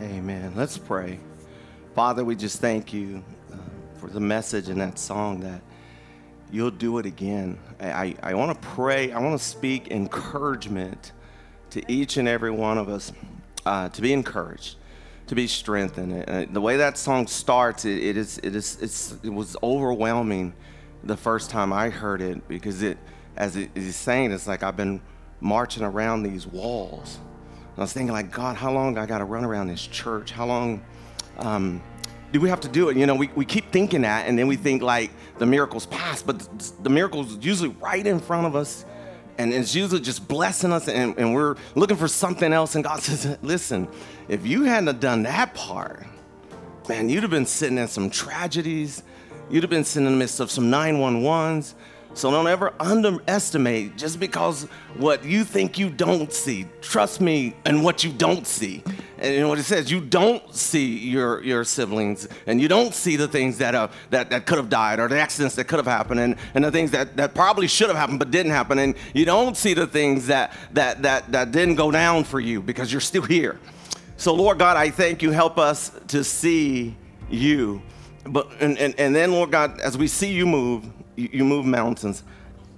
Amen. Let's pray. Father, we just thank you uh, for the message in that song that you'll do it again. I, I, I want to pray, I want to speak encouragement to each and every one of us uh, to be encouraged, to be strengthened. And the way that song starts, it, it, is, it, is, it was overwhelming the first time I heard it because it, as he's saying, it's like I've been marching around these walls. And I was thinking, like, God, how long I got to run around this church? How long um, do we have to do it? You know, we, we keep thinking that, and then we think, like, the miracle's past, but the, miracle's usually right in front of us. And it's usually just blessing us, and, and we're looking for something else. And God says, Listen, if you hadn't done that part, man, you'd have been sitting in some tragedies. You'd have been sitting in the midst of some 911s. So don't ever underestimate just because what you think you don't see. Trust me in what you don't see. And what it says, you don't see your, your siblings and you don't see the things that, uh, that, that could have died or the accidents that could have happened and, and the things that, that probably should have happened but didn't happen. And you don't see the things that, that, that, that didn't go down for you because you're still here. So Lord God, I thank you. Help us to see you. But, and, and, and then Lord God, as we see you move, you, you move mountains.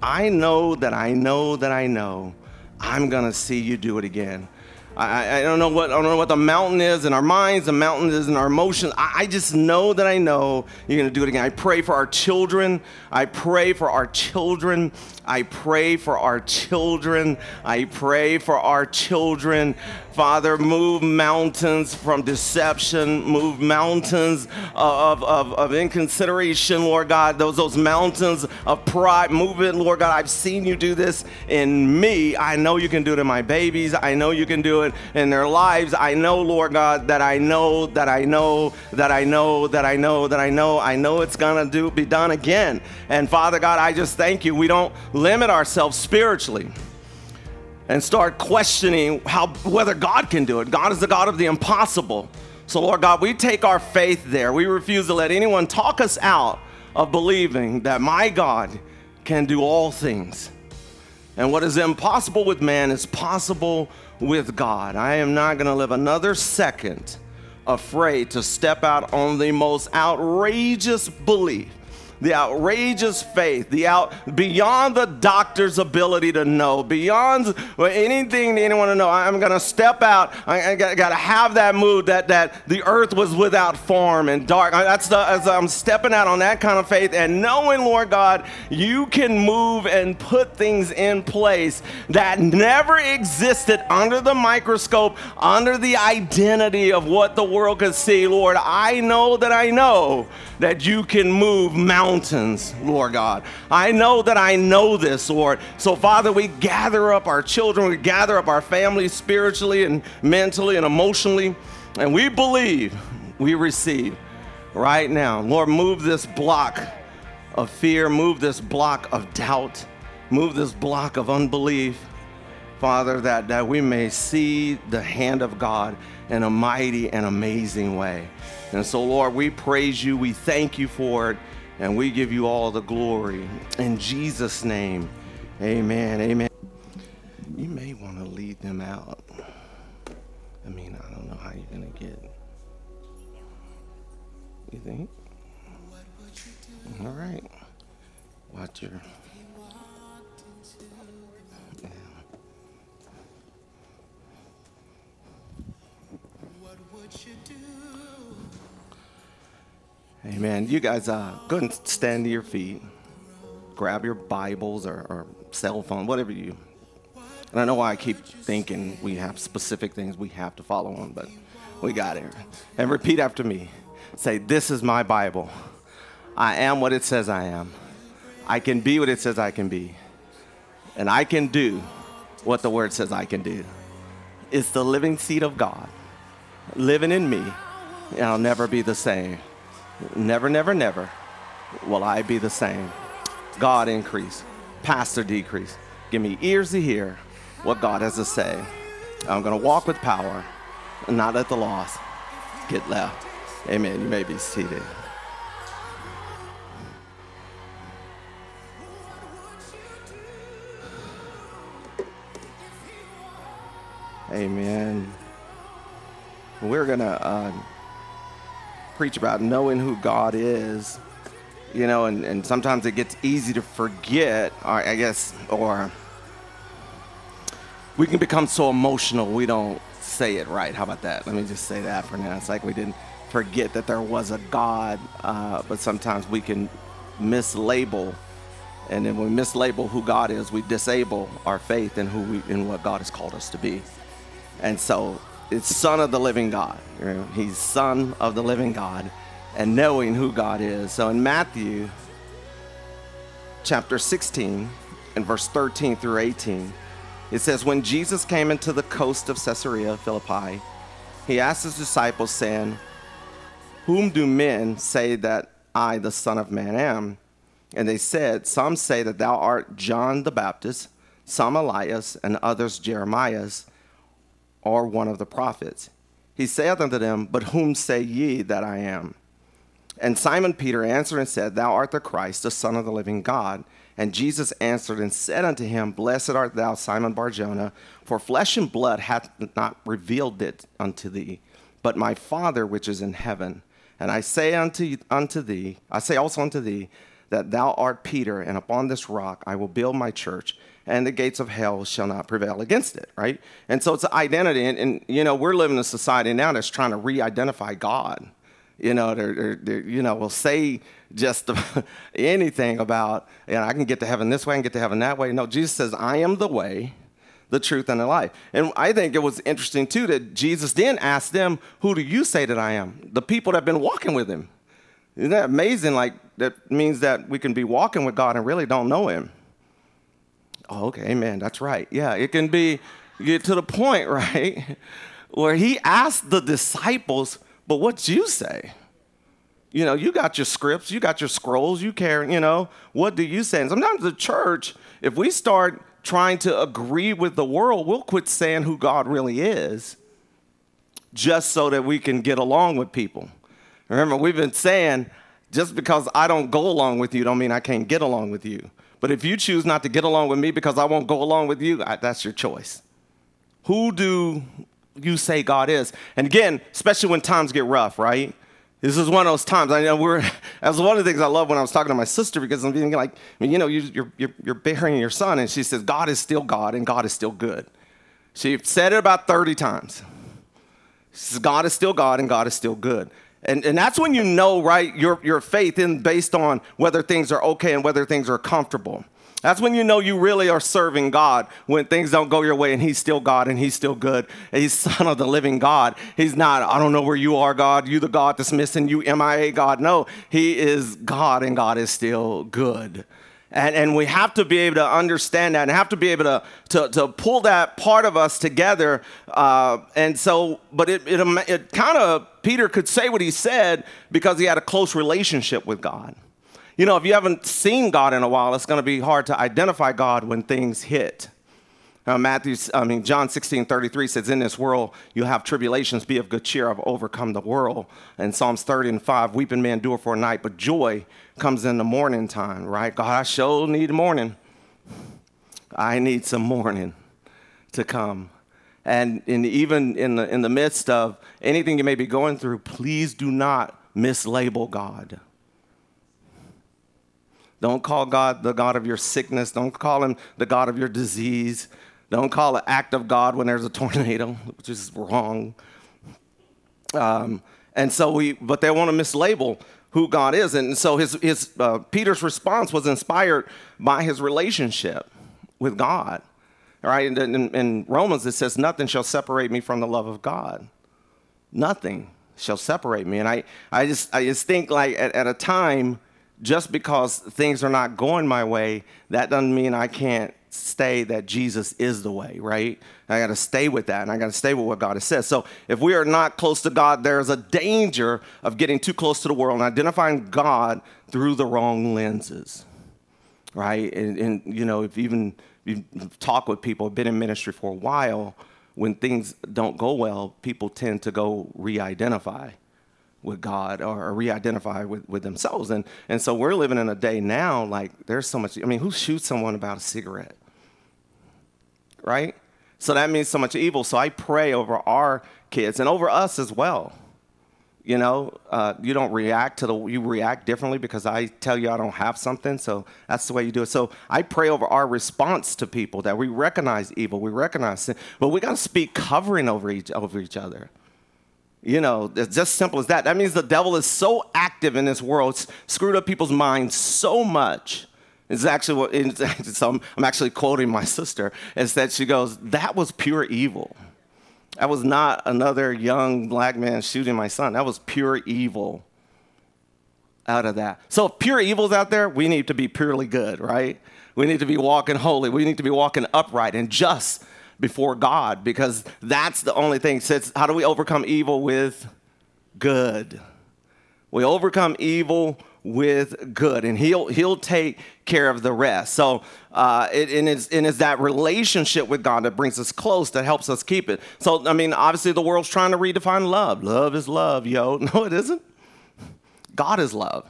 I know that I know that I know I'm gonna see you do it again. I, I, don't know what I don't know what the mountain is in our minds, the mountain is in our emotions. I, I just know that I know you're gonna do it again. I pray for our children. I pray for our children. I pray for our children. I pray for our children. Father, move mountains from deception, move mountains of, of, of inconsideration, Lord God, those, those mountains of pride. Move it, Lord God. I've seen you do this in me. I know you can do it in my babies. I know you can do it in their lives. I know, Lord God, that I know, that I know, that I know, that I know, that I know. I know it's gonna do be done again. And Father God, I just thank you. We don't limit ourselves spiritually and start questioning how whether God can do it. God is the God of the impossible. So Lord God, we take our faith there. We refuse to let anyone talk us out of believing that my God can do all things. And what is impossible with man is possible with God. I am not going to live another second afraid to step out on the most outrageous belief the outrageous faith, the out beyond the doctor's ability to know, beyond anything anyone to know. I'm going to step out. I, I got to have that mood that that the earth was without form and dark. That's the as I'm stepping out on that kind of faith and knowing, Lord God, you can move and put things in place that never existed under the microscope, under the identity of what the world could see. Lord, I know that I know that you can move mountains, Lord God. I know that I know this, Lord. So, Father, we gather up our children, we gather up our families spiritually and mentally and emotionally, and we believe we receive right now. Lord, move this block of fear, move this block of doubt, move this block of unbelief. Father, that, that we may see the hand of God in a mighty and amazing way. And so, Lord, we praise you, we thank you for it, and we give you all the glory. In Jesus' name, amen. Amen. You may want to lead them out. I mean, I don't know how you're going to get. You think? All right. Watch your. Amen. You guys, uh, go and stand to your feet. Grab your Bibles or, or cell phone, whatever you. And I know why I keep thinking we have specific things we have to follow on, but we got it. And repeat after me. Say, This is my Bible. I am what it says I am. I can be what it says I can be. And I can do what the Word says I can do. It's the living seed of God living in me, and I'll never be the same. Never, never, never will I be the same. God increase, pastor decrease. Give me ears to hear what God has to say. I'm going to walk with power, and not let the loss get left. Amen. You may be seated. Amen. We're going to. Uh, preach about knowing who God is, you know, and, and sometimes it gets easy to forget, or I guess, or we can become so emotional we don't say it right. How about that? Let me just say that for now. It's like we didn't forget that there was a God, uh, but sometimes we can mislabel. And then we mislabel who God is, we disable our faith in who we, in what God has called us to be. And so it's Son of the Living God. He's Son of the Living God, and knowing who God is. So in Matthew chapter 16 and verse 13 through 18, it says, When Jesus came into the coast of Caesarea Philippi, he asked his disciples, saying, Whom do men say that I, the Son of Man, am? And they said, Some say that thou art John the Baptist, some Elias, and others Jeremias, or one of the prophets. He saith unto them, But whom say ye that I am? And Simon Peter answered and said, Thou art the Christ, the Son of the living God. And Jesus answered and said unto him, Blessed art thou, Simon Barjona, for flesh and blood hath not revealed it unto thee, but my Father which is in heaven. And I say unto, unto thee, I say also unto thee, that thou art Peter, and upon this rock I will build my church, and the gates of hell shall not prevail against it, right? And so it's an identity. And, and you know, we're living in a society now that's trying to re identify God. You know, they're, they're, they're, you know, will say just anything about, you know, I can get to heaven this way, I can get to heaven that way. No, Jesus says, I am the way, the truth, and the life. And I think it was interesting, too, that Jesus then asked them, Who do you say that I am? The people that have been walking with him. Isn't that amazing? Like, that means that we can be walking with God and really don't know him. Oh, okay, amen. That's right. Yeah, it can be get to the point, right? Where he asked the disciples, but what do you say? You know, you got your scripts, you got your scrolls, you carry, you know, what do you say? And sometimes the church, if we start trying to agree with the world, we'll quit saying who God really is just so that we can get along with people. Remember, we've been saying, just because I don't go along with you, don't mean I can't get along with you. But if you choose not to get along with me because I won't go along with you, I, that's your choice. Who do you say God is? And again, especially when times get rough, right? This is one of those times. I know we're. That's one of the things I love when I was talking to my sister because I'm being like, I mean, you know, you're you're, you're bearing your son, and she says, God is still God and God is still good. She said it about 30 times. She says, God is still God and God is still good. And, and that's when you know, right, your, your faith in based on whether things are okay and whether things are comfortable. That's when you know you really are serving God when things don't go your way and He's still God and He's still good. He's Son of the living God. He's not, I don't know where you are, God. You the God that's missing, you MIA God. No, He is God and God is still good. And, and we have to be able to understand that and have to be able to, to, to pull that part of us together. Uh, and so, but it, it, it kind of, Peter could say what he said because he had a close relationship with God. You know, if you haven't seen God in a while, it's going to be hard to identify God when things hit. Now, Matthew, I mean, John 16, 33 says, In this world you have tribulations, be of good cheer, I've overcome the world. And Psalms 30 and 5, weeping may endure for a night, but joy comes in the morning time, right? God, I sure need morning. I need some morning to come. And in, even in the, in the midst of anything you may be going through, please do not mislabel God. Don't call God the God of your sickness. Don't call him the God of your disease. Don't call it act of God when there's a tornado, which is wrong. Um, and so we, but they want to mislabel who God is. And so his, his uh, Peter's response was inspired by his relationship with God. All right, in, in, in Romans it says, "Nothing shall separate me from the love of God. Nothing shall separate me." And I, I just, I just think like at, at a time, just because things are not going my way, that doesn't mean I can't stay that Jesus is the way, right? I got to stay with that and I got to stay with what God has said. So if we are not close to God, there's a danger of getting too close to the world and identifying God through the wrong lenses, right? And, and you know, if even you talk with people, been in ministry for a while, when things don't go well, people tend to go re identify with God or, re identify with, with themselves. And, and so we're living in a day now, like, there's so much. I mean, who shoots someone about a cigarette? Right? So that means so much evil. So I pray over our kids and over us as well. You know, uh, you don't react to the, you react differently because I tell you I don't have something. So that's the way you do it. So I pray over our response to people that we recognize evil, we recognize sin, but we got to speak covering over each, over each other. You know, it's just simple as that. That means the devil is so active in this world, it's screwed up people's minds so much. It's actually what, it's, I'm, I'm actually quoting my sister, is that she goes, that was pure evil. That was not another young black man shooting my son. That was pure evil out of that. So if pure evil's out there, we need to be purely good, right? We need to be walking holy. We need to be walking upright and just before God because that's the only thing. Says, how do we overcome evil with good? We overcome evil with good, and he'll he'll take care of the rest. So, uh, it, and, it's, and it's that relationship with God that brings us close, that helps us keep it. So, I mean, obviously, the world's trying to redefine love. Love is love, yo. No, it isn't. God is love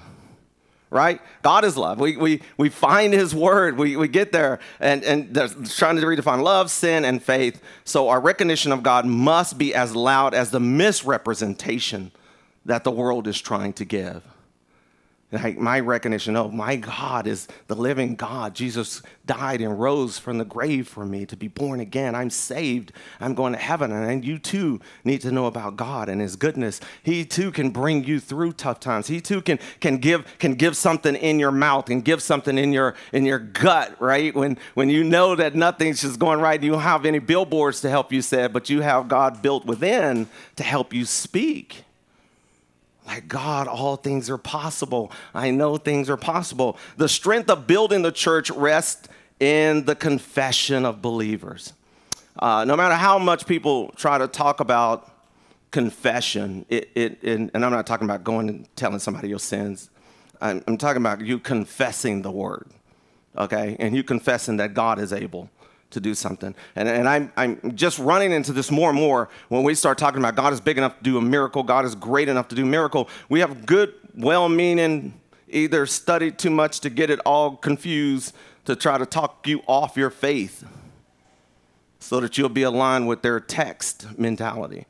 right? God is love. We, we, we find his word, we, we get there, and, and they're trying to redefine love, sin, and faith. So our recognition of God must be as loud as the misrepresentation that the world is trying to give. Like my recognition, oh, my God is the living God. Jesus died and rose from the grave for me to be born again. I'm saved. I'm going to heaven. And you too need to know about God and his goodness. He too can bring you through tough times. He too can, can, give, can give something in your mouth and give something in your, in your gut, right? When, when you know that nothing's just going right, you don't have any billboards to help you say but you have God built within to help you speak. Like, God, all things are possible. I know things are possible. The strength of building the church rests in the confession of believers. Uh, no matter how much people try to talk about confession, it, it, it, and I'm not talking about going and telling somebody your sins, I'm, I'm talking about you confessing the word, okay? And you confessing that God is able to do something. And, and I'm, I'm just running into this more and more when we start talking about God is big enough to do a miracle, God is great enough to do miracle. We have good, well meaning, either studied too much to get it all confused to try to talk you off your faith so that you'll be aligned with their text mentality.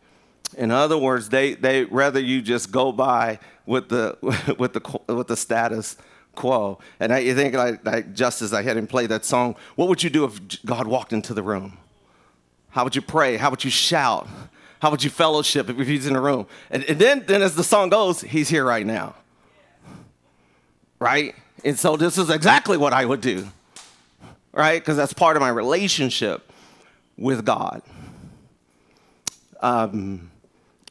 In other words, they, they rather you just go by with the, with the, with the status quo. And I, think, like, like just as I had him play that song, what would you do if God walked into the room? How would you pray? How would you shout? How would you fellowship if he's in the room? And, and then, then as the song goes, he's here right now. Right? And so this is exactly what I would do. Right? Because that's part of my relationship with God. Um,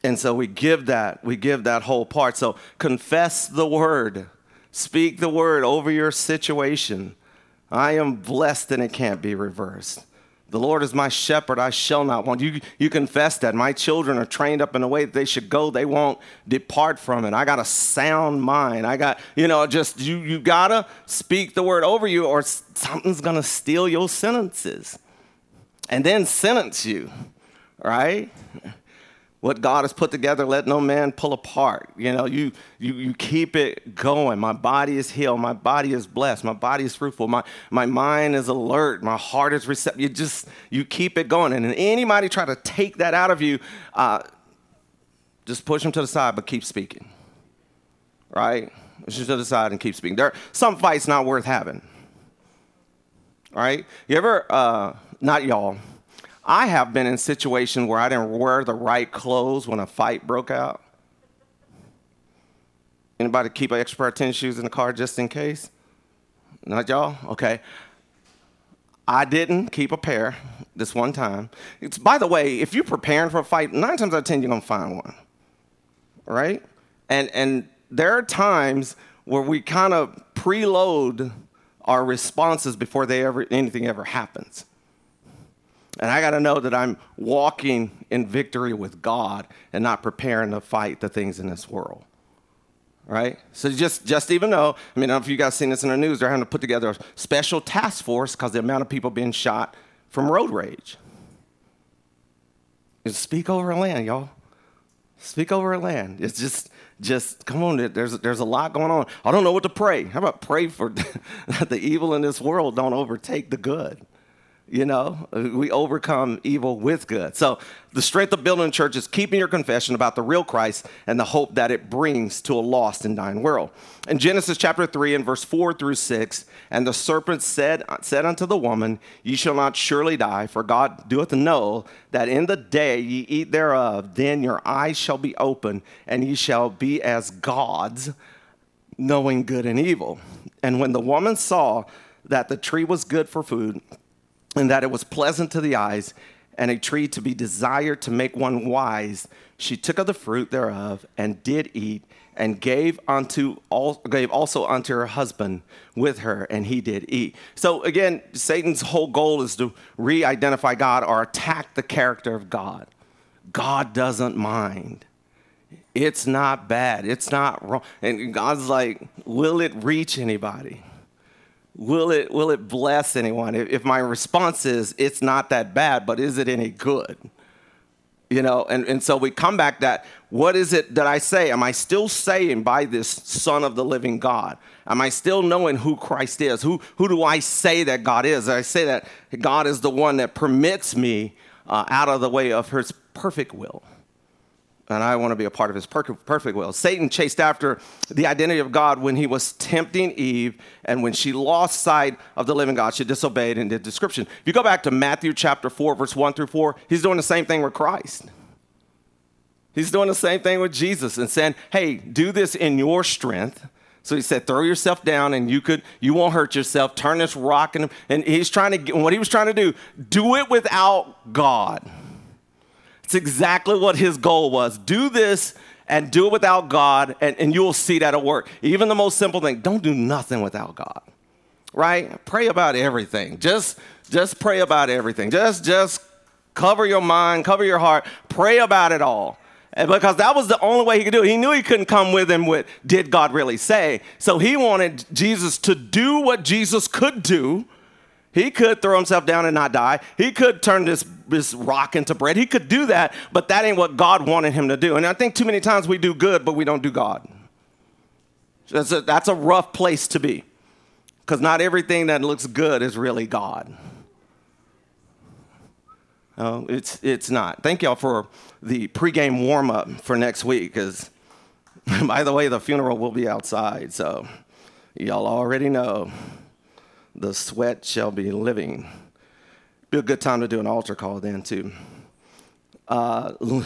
and so we give that, we give that whole part. So confess the word Speak the word over your situation. I am blessed and it can't be reversed. The Lord is my shepherd, I shall not want. You, you confess that. My children are trained up in a way that they should go. They won't depart from it. I got a sound mind. I got, you know, just you, you gotta speak the word over you or something's gonna steal your sentences and then sentence you, right? What God has put together, let no man pull apart. You know, you, you, you keep it going. My body is healed. My body is blessed. My body is fruitful. My, my mind is alert. My heart is receptive. You just, you keep it going. And anybody try to take that out of you, uh, just push them to the side, but keep speaking. Right? Push them to the side and keep speaking. There some fights not worth having. Right? You ever, uh, not y'all, I have been in situations where I didn't wear the right clothes when a fight broke out. Anybody keep an extra pair of tennis shoes in the car just in case? Not y'all? Okay. I didn't keep a pair this one time. It's, by the way, if you're preparing for a fight, nine times out of ten you're gonna find one, right? And and there are times where we kind of preload our responses before they ever anything ever happens. And I got to know that I'm walking in victory with God and not preparing to fight the things in this world. Right? So just, just even though, I mean, I don't know if you guys seen this in the news, they're having to put together a special task force because the amount of people being shot from road rage. Just speak over land, y'all. Speak over land. It's just, just come on. There's, there's a lot going on. I don't know what to pray. How about pray for that the evil in this world don't overtake the good? You know, we overcome evil with good. So, the strength of building a church is keeping your confession about the real Christ and the hope that it brings to a lost and dying world. In Genesis chapter 3 and verse 4 through 6, and the serpent said, said unto the woman, Ye shall not surely die, for God doeth know that in the day ye eat thereof, then your eyes shall be open, and ye shall be as gods, knowing good and evil. And when the woman saw that the tree was good for food, and that it was pleasant to the eyes, and a tree to be desired to make one wise. She took of the fruit thereof and did eat, and gave unto all, gave also unto her husband with her, and he did eat. So again, Satan's whole goal is to re-identify God or attack the character of God. God doesn't mind. It's not bad. It's not wrong. And God's like, will it reach anybody? Will it will it bless anyone? If, my response is it's not that bad but is it any good? You know and, and so we come back that what is it that i say? Am i still saying by this son of the living god? Am i still knowing who christ is? Who, who do i say that god is? I say that god is the one that permits me uh, out of the way of his perfect will and I want to be a part of his perfect will. Satan chased after the identity of God when he was tempting Eve, and when she lost sight of the living God, she disobeyed and did description. If you go back to Matthew chapter 4, verse 1 through 4, he's doing the same thing with Christ. He's doing the same thing with Jesus and saying, hey, do this in your strength. So he said, throw yourself down and you could, you won't hurt yourself. Turn this rock. And, and he's trying to, get what he was trying to do, do it without God. It's exactly what his goal was. Do this and do it without God, and, and you will see that it'll work. Even the most simple thing, don't do nothing without God. Right? Pray about everything. Just just pray about everything. Just just cover your mind, cover your heart, pray about it all. Because that was the only way he could do it. He knew he couldn't come with him with did God really say? So he wanted Jesus to do what Jesus could do he could throw himself down and not die. He could turn this, this rock into bread. He could do that, but that ain't what God wanted him to do. And I think too many times we do good, but we don't do God. That's a, that's a rough place to be because not everything that looks good is really God. Oh, it's, it's not. Thank y'all for the pregame warm up for next week because, by the way, the funeral will be outside. So y'all already know the sweat shall be living. Be a good time to do an altar call then, too. Uh,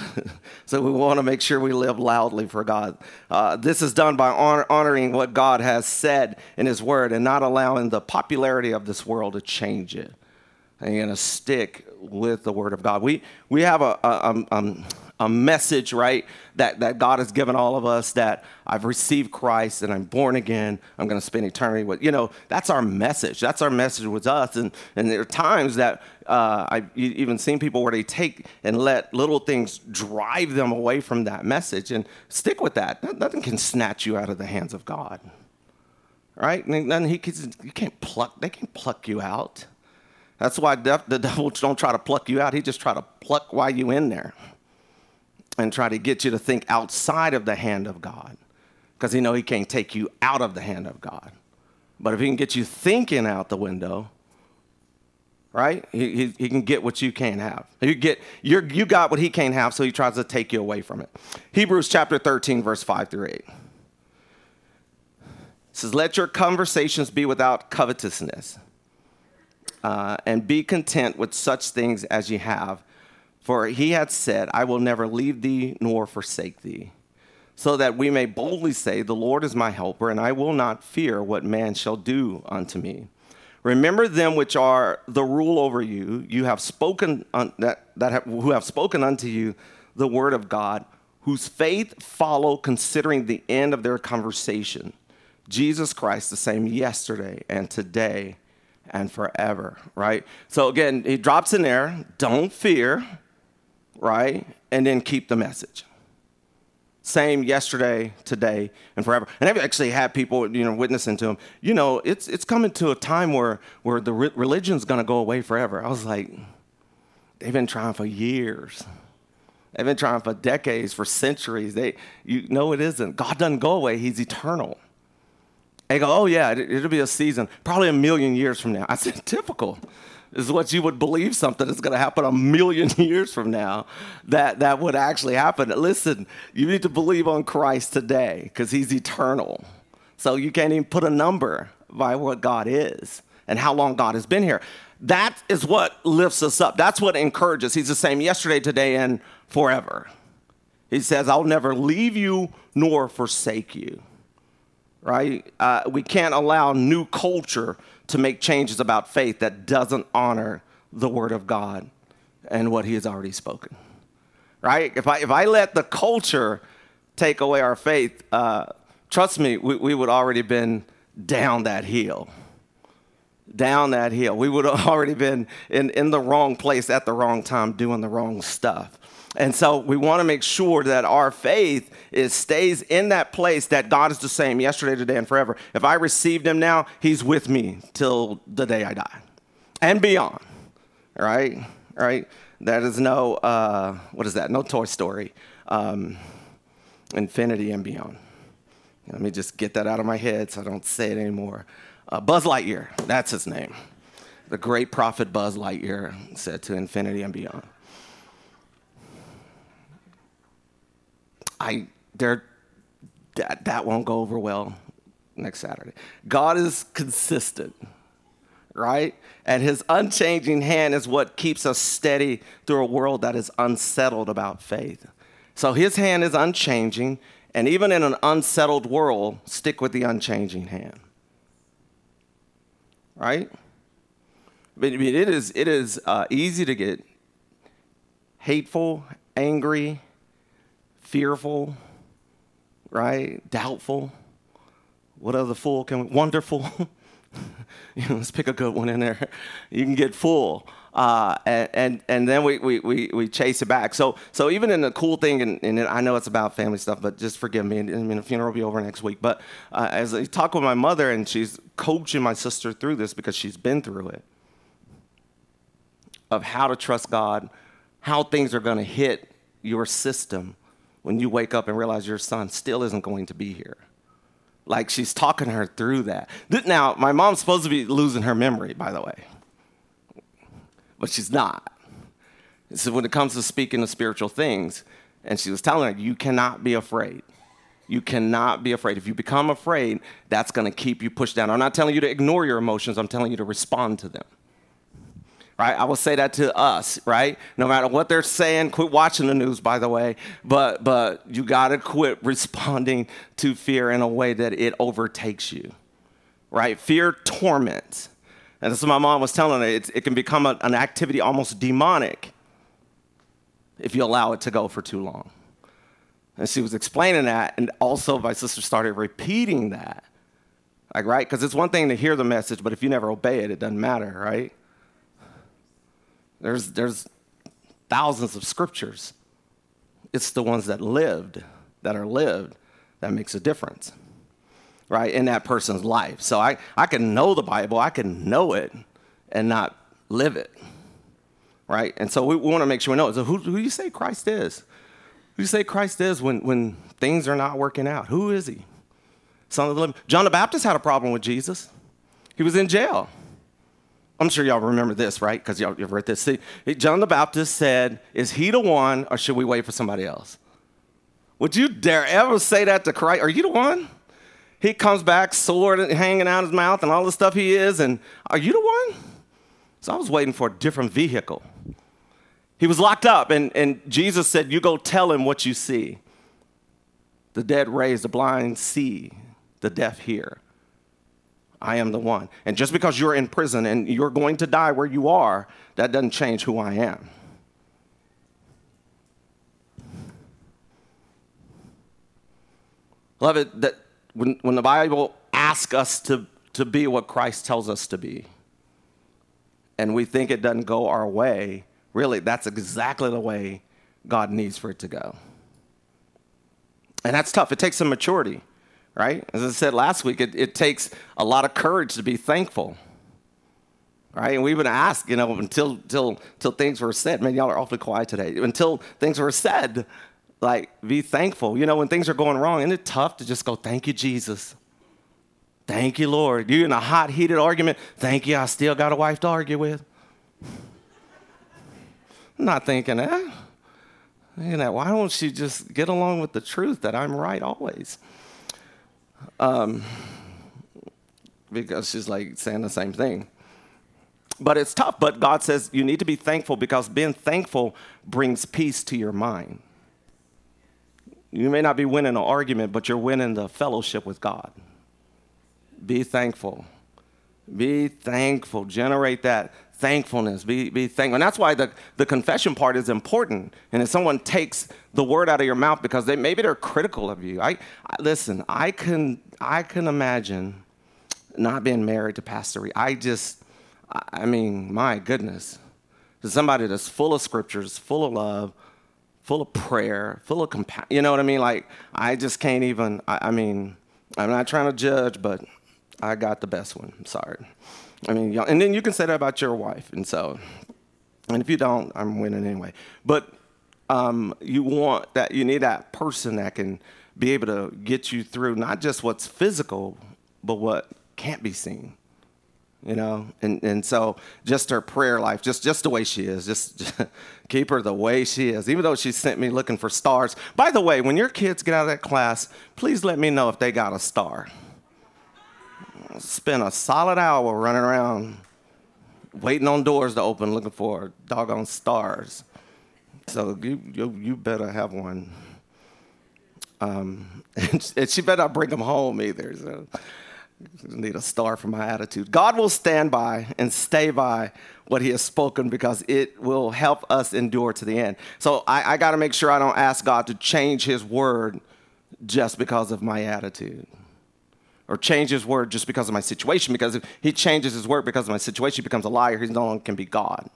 so we want to make sure we live loudly for God. Uh, this is done by honor, honoring what God has said in His Word and not allowing the popularity of this world to change it. And you're going to stick with the Word of God. We, we have a, a, a, a message, right, that, that God has given all of us that I've received Christ and I'm born again. I'm going to spend eternity with, you know, that's our message. That's our message with us. And, and there are times that uh, I've even seen people where they take and let little things drive them away from that message and stick with that. Nothing can snatch you out of the hands of God, right? And then he can, you can't pluck, they can't pluck you out. That's why the devil don't try to pluck you out. He just try to pluck while you in there and try to get you to think outside of the hand of God because he know he can't take you out of the hand of God. But if he can get you thinking out the window, right? He, he, he, can get what you can't have. You get you you got what he can't have, so he tries to take you away from it. Hebrews chapter 13, verse 5 through 8. It says, Let your conversations be without covetousness, uh, and be content with such things as ye have for he had said, I will never leave thee nor forsake thee, so that we may boldly say, The Lord is my helper, and I will not fear what man shall do unto me. Remember them which are the rule over you, you have spoken un- that, that have, who have spoken unto you the word of God, whose faith follow considering the end of their conversation. Jesus Christ, the same yesterday and today and forever, right? So again, he drops in there, don't fear right? And then keep the message. Same yesterday, today, and forever. And I've actually had people, you know, witnessing to them. You know, it's it's coming to a time where where the re- religion's going to go away forever. I was like, they've been trying for years. They've been trying for decades, for centuries. They, you know, it isn't. God doesn't go away. He's eternal. They go, oh yeah, it, it'll be a season, probably a million years from now. I said, typical. Is what you would believe something that's going to happen a million years from now that that would actually happen. Listen, you need to believe on Christ today because he's eternal. So you can't even put a number by what God is and how long God has been here. That is what lifts us up. That's what encourages. He's the same yesterday, today, and forever. He says, I'll never leave you nor forsake you. Right? Uh, we can't allow new culture to make changes about faith that doesn't honor the Word of God and what He has already spoken. Right? If I, if I let the culture take away our faith, uh, trust me, we, we would already been down that hill. Down that hill. We would have already been in, in the wrong place at the wrong time doing the wrong stuff. And so we want to make sure that our faith is stays in that place that God is the same yesterday, today, and forever. If I received him now, he's with me till the day I die and beyond. Right? Right? That is no, uh, what is that? No Toy Story. Um, infinity and beyond. Let me just get that out of my head so I don't say it anymore. Uh, Buzz Lightyear, that's his name. The great prophet Buzz Lightyear said to infinity and beyond. I there that that won't go over well next Saturday. God is consistent, right? And his unchanging hand is what keeps us steady through a world that is unsettled about faith. So his hand is unchanging, and even in an unsettled world, stick with the unchanging hand. Right? I mean, it is, it is uh, easy to get hateful, angry, fearful, right? Doubtful. What other fool can we? Wonderful. you know, let's pick a good one in there. You can get full. Uh, and, and, and then we, we, we, we, chase it back. So, so even in the cool thing, and, and, I know it's about family stuff, but just forgive me. I mean, the funeral will be over next week. But uh, as I talk with my mother, and she's coaching my sister through this because she's been through it, of how to trust God, how things are going to hit your system when you wake up and realize your son still isn't going to be here. Like she's talking her through that. Now, my mom's supposed to be losing her memory, by the way, but she's not. So when it comes to speaking of spiritual things, and she was telling her, you cannot be afraid. You cannot be afraid. If you become afraid, that's going to keep you pushed down. I'm not telling you to ignore your emotions, I'm telling you to respond to them right? I will say that to us, right? No matter what they're saying, quit watching the news, by the way, but, but you got to quit responding to fear in a way that it overtakes you, right? Fear torments. And is what my mom was telling me. it can become a, an activity almost demonic if you allow it to go for too long. And she was explaining that, and also my sister started repeating that. Like, right? Because it's one thing to hear the message, but if you never obey it, it doesn't matter, right? There's, there's thousands of scriptures. It's the ones that lived, that are lived, that makes a difference, right, in that person's life. So I, I can know the Bible, I can know it and not live it, right? And so we, we want to make sure we know it. So who, who do you say Christ is? Who do you say Christ is when, when things are not working out? Who is he? Son of the living. John the Baptist had a problem with Jesus. He was in jail. I'm sure y'all remember this, right? Because y'all you've read this. See, John the Baptist said, Is he the one, or should we wait for somebody else? Would you dare ever say that to Christ? Are you the one? He comes back, sword hanging out his mouth, and all the stuff he is, and are you the one? So I was waiting for a different vehicle. He was locked up, and, and Jesus said, You go tell him what you see. The dead raise, the blind see, the deaf hear. I am the one. And just because you're in prison and you're going to die where you are, that doesn't change who I am. Love it that when, when the Bible asks us to, to be what Christ tells us to be, and we think it doesn't go our way, really, that's exactly the way God needs for it to go. And that's tough. It takes some maturity right? As I said last week, it, it takes a lot of courage to be thankful. Right? And we even asked, you know, until, until, until things were said. Man, y'all are awfully quiet today. Until things were said, like, be thankful. You know, when things are going wrong, isn't it tough to just go, thank you, Jesus? Thank you, Lord. You're in a hot, heated argument. Thank you, I still got a wife to argue with. I'm not thinking that. Thinking that, why don't she just get along with the truth that I'm right always? Um, because she's like saying the same thing. But it's tough. But God says you need to be thankful because being thankful brings peace to your mind. You may not be winning an argument, but you're winning the fellowship with God. Be thankful. Be thankful. Generate that thankfulness. Be, be thankful. And that's why the, the confession part is important. And if someone takes the word out of your mouth because they maybe they're critical of you. I, I listen, I can I can imagine not being married to Pastor Reed. I just I mean, my goodness. To somebody that's full of scriptures, full of love, full of prayer, full of compassion. You know what I mean? Like, I just can't even, I, I, mean, I'm not trying to judge, but I got the best one. I'm sorry. I mean, and then you can say that about your wife. And so, and if you don't, I'm winning anyway. But um, you want that, you need that person that can be able to get you through not just what's physical, but what can't be seen you know and, and so just her prayer life just just the way she is just, just, keep her the way she is even though she sent me looking for stars by the way when your kids get out of that class please let me know if they got a star spend a solid hour running around waiting on doors to open looking for doggone stars so you you, you better have one um, and, and she better not bring them home either so need a star for my attitude. God will stand by and stay by what He has spoken because it will help us endure to the end. So I, I got to make sure I don't ask God to change His word just because of my attitude or change His word just because of my situation. Because if He changes His word because of my situation, He becomes a liar. He no longer can be God.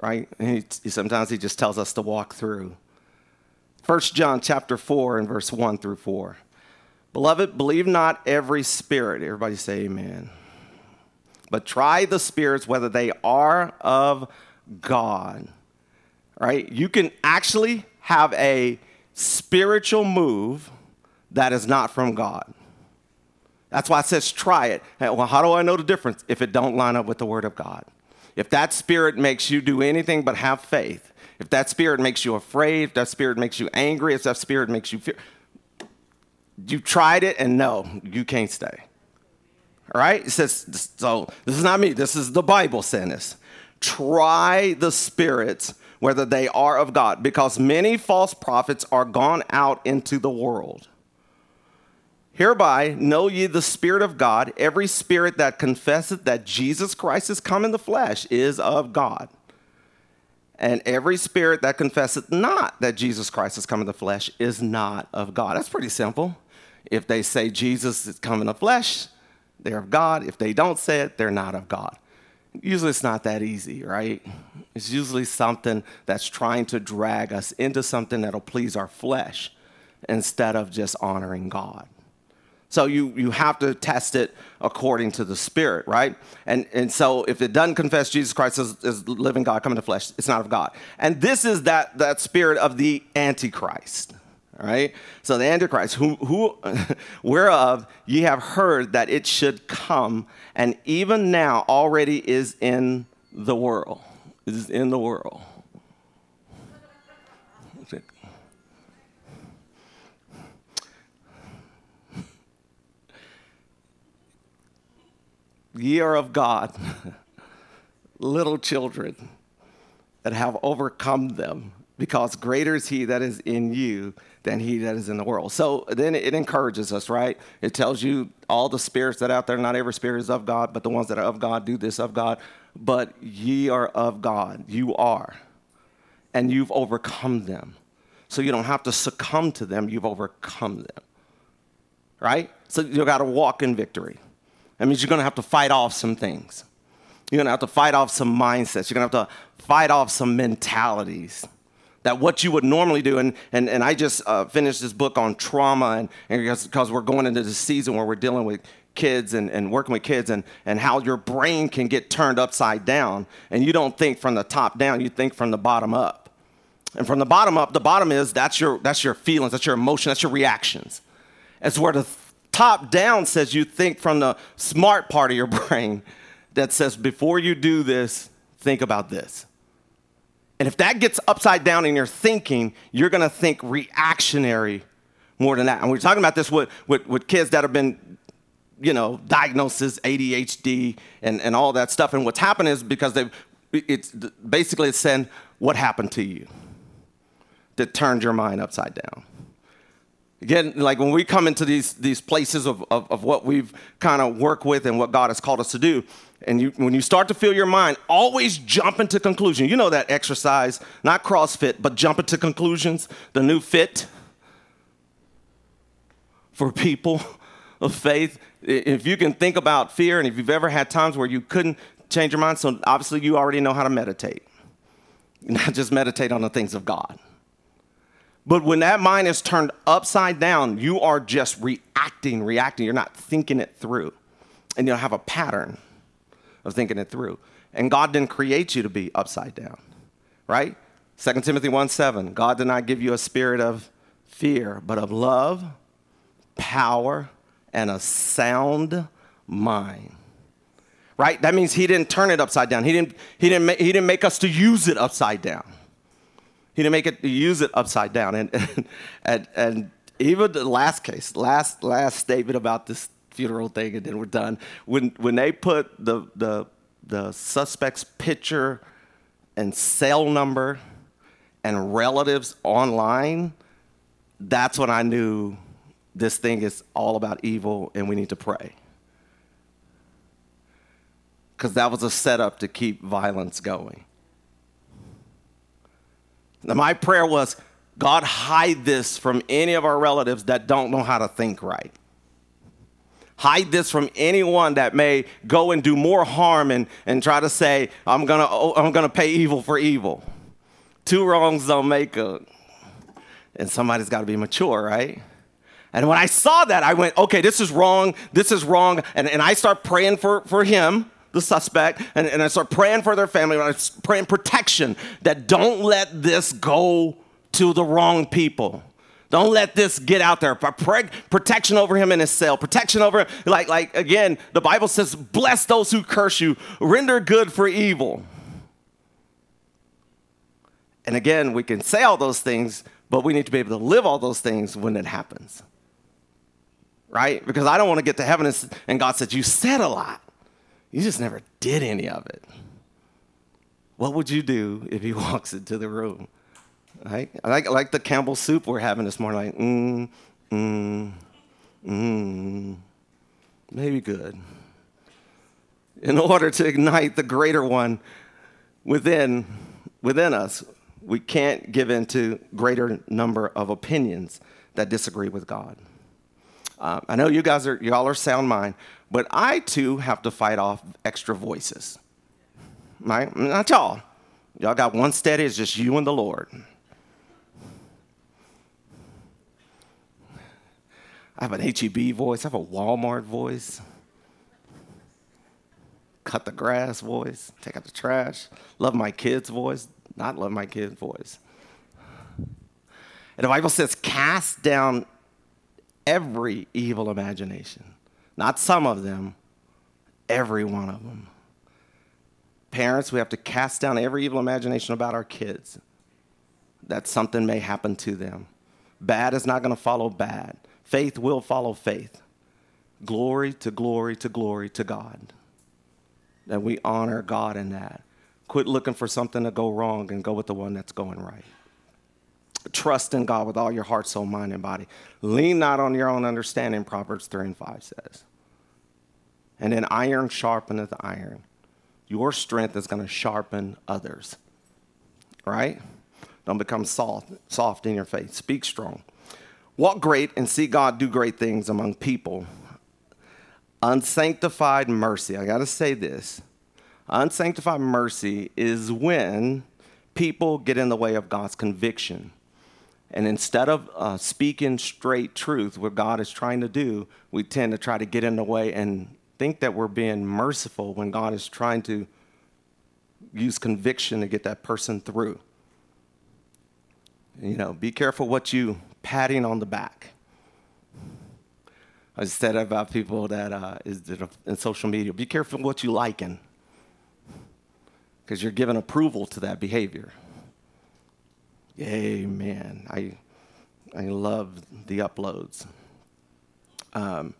Right? He, he, sometimes He just tells us to walk through. 1 John chapter 4 and verse 1 through 4. Beloved, believe not every spirit. Everybody say amen. But try the spirits whether they are of God. Right? You can actually have a spiritual move that is not from God. That's why it says try it. Well, how do I know the difference if it don't line up with the word of God? If that spirit makes you do anything but have faith, if that spirit makes you afraid, if that spirit makes you angry, if that spirit makes you fear, you tried it and no, you can't stay. All right? It says, so this is not me, this is the Bible saying this. Try the spirits whether they are of God, because many false prophets are gone out into the world. Hereby know ye the Spirit of God. Every spirit that confesseth that Jesus Christ is come in the flesh is of God. And every spirit that confesseth not that Jesus Christ is come in the flesh is not of God. That's pretty simple. If they say Jesus is come in the flesh, they're of God. If they don't say it, they're not of God. Usually it's not that easy, right? It's usually something that's trying to drag us into something that'll please our flesh instead of just honoring God. So you, you have to test it according to the Spirit, right? And, and so if it doesn't confess Jesus Christ as, as living God coming to flesh, it's not of God. And this is that, that spirit of the Antichrist. Right, So the Antichrist, who, who, whereof ye have heard that it should come, and even now already is in the world. Is in the world. Ye are of God, little children that have overcome them, because greater is he that is in you than he that is in the world. So then it encourages us, right? It tells you all the spirits that out there, not every spirit is of God, but the ones that are of God do this of God. But ye are of God. You are. And you've overcome them. So you don't have to succumb to them, you've overcome them. Right? So you got to walk in victory. That means you're going to have to fight off some things. You're going to have to fight off some mindsets. You're going to have to fight off some mentalities that what you would normally do and, and, and i just uh, finished this book on trauma and, and because, because we're going into this season where we're dealing with kids and, and working with kids and, and how your brain can get turned upside down and you don't think from the top down you think from the bottom up and from the bottom up the bottom is that's your that's your feelings that's your emotion that's your reactions it's where the top down says you think from the smart part of your brain that says before you do this think about this And if that gets upside down in your thinking, you're going to think reactionary more than that. And we're talking about this with, with, with kids that have been, you know, diagnosis, ADHD, and, and all that stuff. And what's happened is because they've, it's basically it's saying, what happened to you that turned your mind upside down? Again, like when we come into these, these places of, of, of what we've kind of worked with and what God has called us to do, and you, when you start to feel your mind, always jump into conclusion. You know that exercise, not CrossFit, but jump into conclusions, the new fit for people of faith. If you can think about fear, and if you've ever had times where you couldn't change your mind, so obviously you already know how to meditate, not just meditate on the things of God. But when that mind is turned upside down, you are just reacting, reacting. You're not thinking it through. And you'll have a pattern of thinking it through. And God didn't create you to be upside down, right? 2 Timothy 1 7, God did not give you a spirit of fear, but of love, power, and a sound mind. Right? That means he didn't turn it upside down. He didn't, he didn't, he didn't make us to use it upside down. He didn't make it use it upside down. And, and, and, and even the last case, last, last statement about this funeral thing, and then we're done. When, when they put the, the, the suspect's picture and cell number and relatives online, that's when I knew this thing is all about evil and we need to pray. Because that was a setup to keep violence going. Now, my prayer was God, hide this from any of our relatives that don't know how to think right. Hide this from anyone that may go and do more harm and, and try to say, I'm gonna, oh, I'm gonna pay evil for evil. Two wrongs don't make a, and somebody's gotta be mature, right? And when I saw that, I went, okay, this is wrong, this is wrong. And, and I start praying for, for him, the suspect, and, and I start praying for their family, and I praying protection that don't let this go to the wrong people. Don't let this get out there. Pray, protection over him in his cell. Protection over him. Like, like again, the Bible says, bless those who curse you, render good for evil. And again, we can say all those things, but we need to be able to live all those things when it happens. Right? Because I don't want to get to heaven and God said, You said a lot. You just never did any of it. What would you do if he walks into the room? Right? Like, like the Campbell soup we're having this morning, like, mmm, mmm, mmm, maybe good. In order to ignite the greater one within, within us, we can't give in to greater number of opinions that disagree with God. Uh, I know you guys are, y'all are sound mind, but I too have to fight off extra voices. Right? Not y'all. Y'all got one steady, it's just you and the Lord. I have an HEB voice. I have a Walmart voice. Cut the grass voice. Take out the trash. Love my kids' voice. Not love my kids' voice. And the Bible says, cast down every evil imagination. Not some of them, every one of them. Parents, we have to cast down every evil imagination about our kids that something may happen to them. Bad is not going to follow bad. Faith will follow faith. Glory to glory to glory to God. That we honor God in that. Quit looking for something to go wrong and go with the one that's going right. Trust in God with all your heart, soul, mind, and body. Lean not on your own understanding, Proverbs 3 and 5 says. And then iron sharpeneth iron. Your strength is going to sharpen others. Right? Don't become soft, soft in your faith. Speak strong. Walk great and see God do great things among people. Unsanctified mercy, I got to say this. Unsanctified mercy is when people get in the way of God's conviction. And instead of uh, speaking straight truth, what God is trying to do, we tend to try to get in the way and think that we're being merciful when God is trying to use conviction to get that person through. You know, be careful what you patting on the back. I said about people that uh, is in social media. Be careful what you liking, because you're giving approval to that behavior. Amen. I, I love the uploads. Um,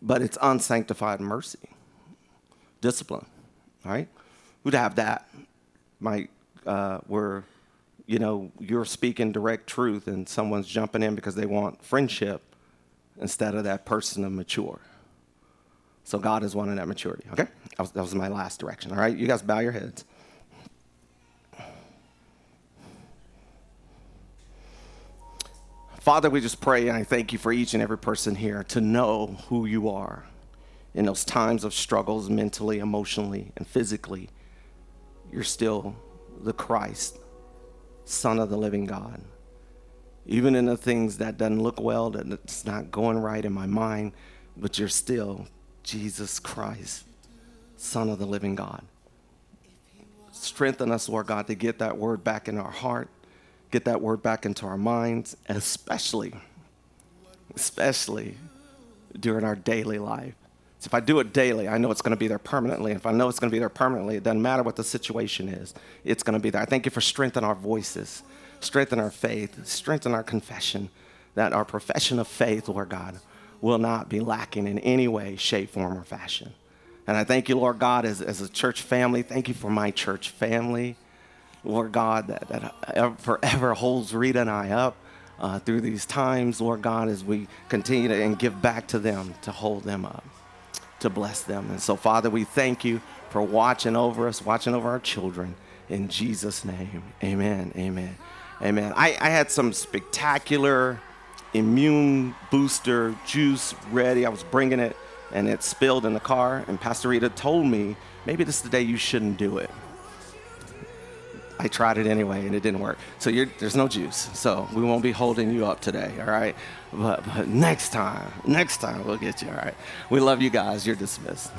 but it's unsanctified mercy, discipline, right? Who'd have that? My, uh, where, you know, you're speaking direct truth and someone's jumping in because they want friendship instead of that person to mature. So God is wanting that maturity, okay? That was, that was my last direction, all right? You guys bow your heads. Father, we just pray and I thank you for each and every person here to know who you are in those times of struggles mentally, emotionally, and physically. You're still the Christ, Son of the living God. Even in the things that doesn't look well, that it's not going right in my mind, but you're still Jesus Christ, Son of the living God. Strengthen us, Lord God, to get that word back in our heart get that word back into our minds, especially, especially during our daily life. So if I do it daily, I know it's going to be there permanently. If I know it's going to be there permanently, it doesn't matter what the situation is, it's going to be there. I thank you for strengthening our voices, strengthen our faith, strengthen our confession, that our profession of faith, Lord God, will not be lacking in any way, shape, form, or fashion. And I thank you, Lord God, as, as a church family. Thank you for my church family. Lord God, that, that forever holds Rita and I up uh, through these times, Lord God, as we continue to and give back to them to hold them up, to bless them. And so, Father, we thank you for watching over us, watching over our children. In Jesus' name, amen, amen, amen. I, I had some spectacular immune booster juice ready. I was bringing it, and it spilled in the car. And Pastor Rita told me, maybe this is the day you shouldn't do it. I tried it anyway and it didn't work. So there's no juice. So we won't be holding you up today, all right? But, but next time, next time we'll get you, all right? We love you guys. You're dismissed.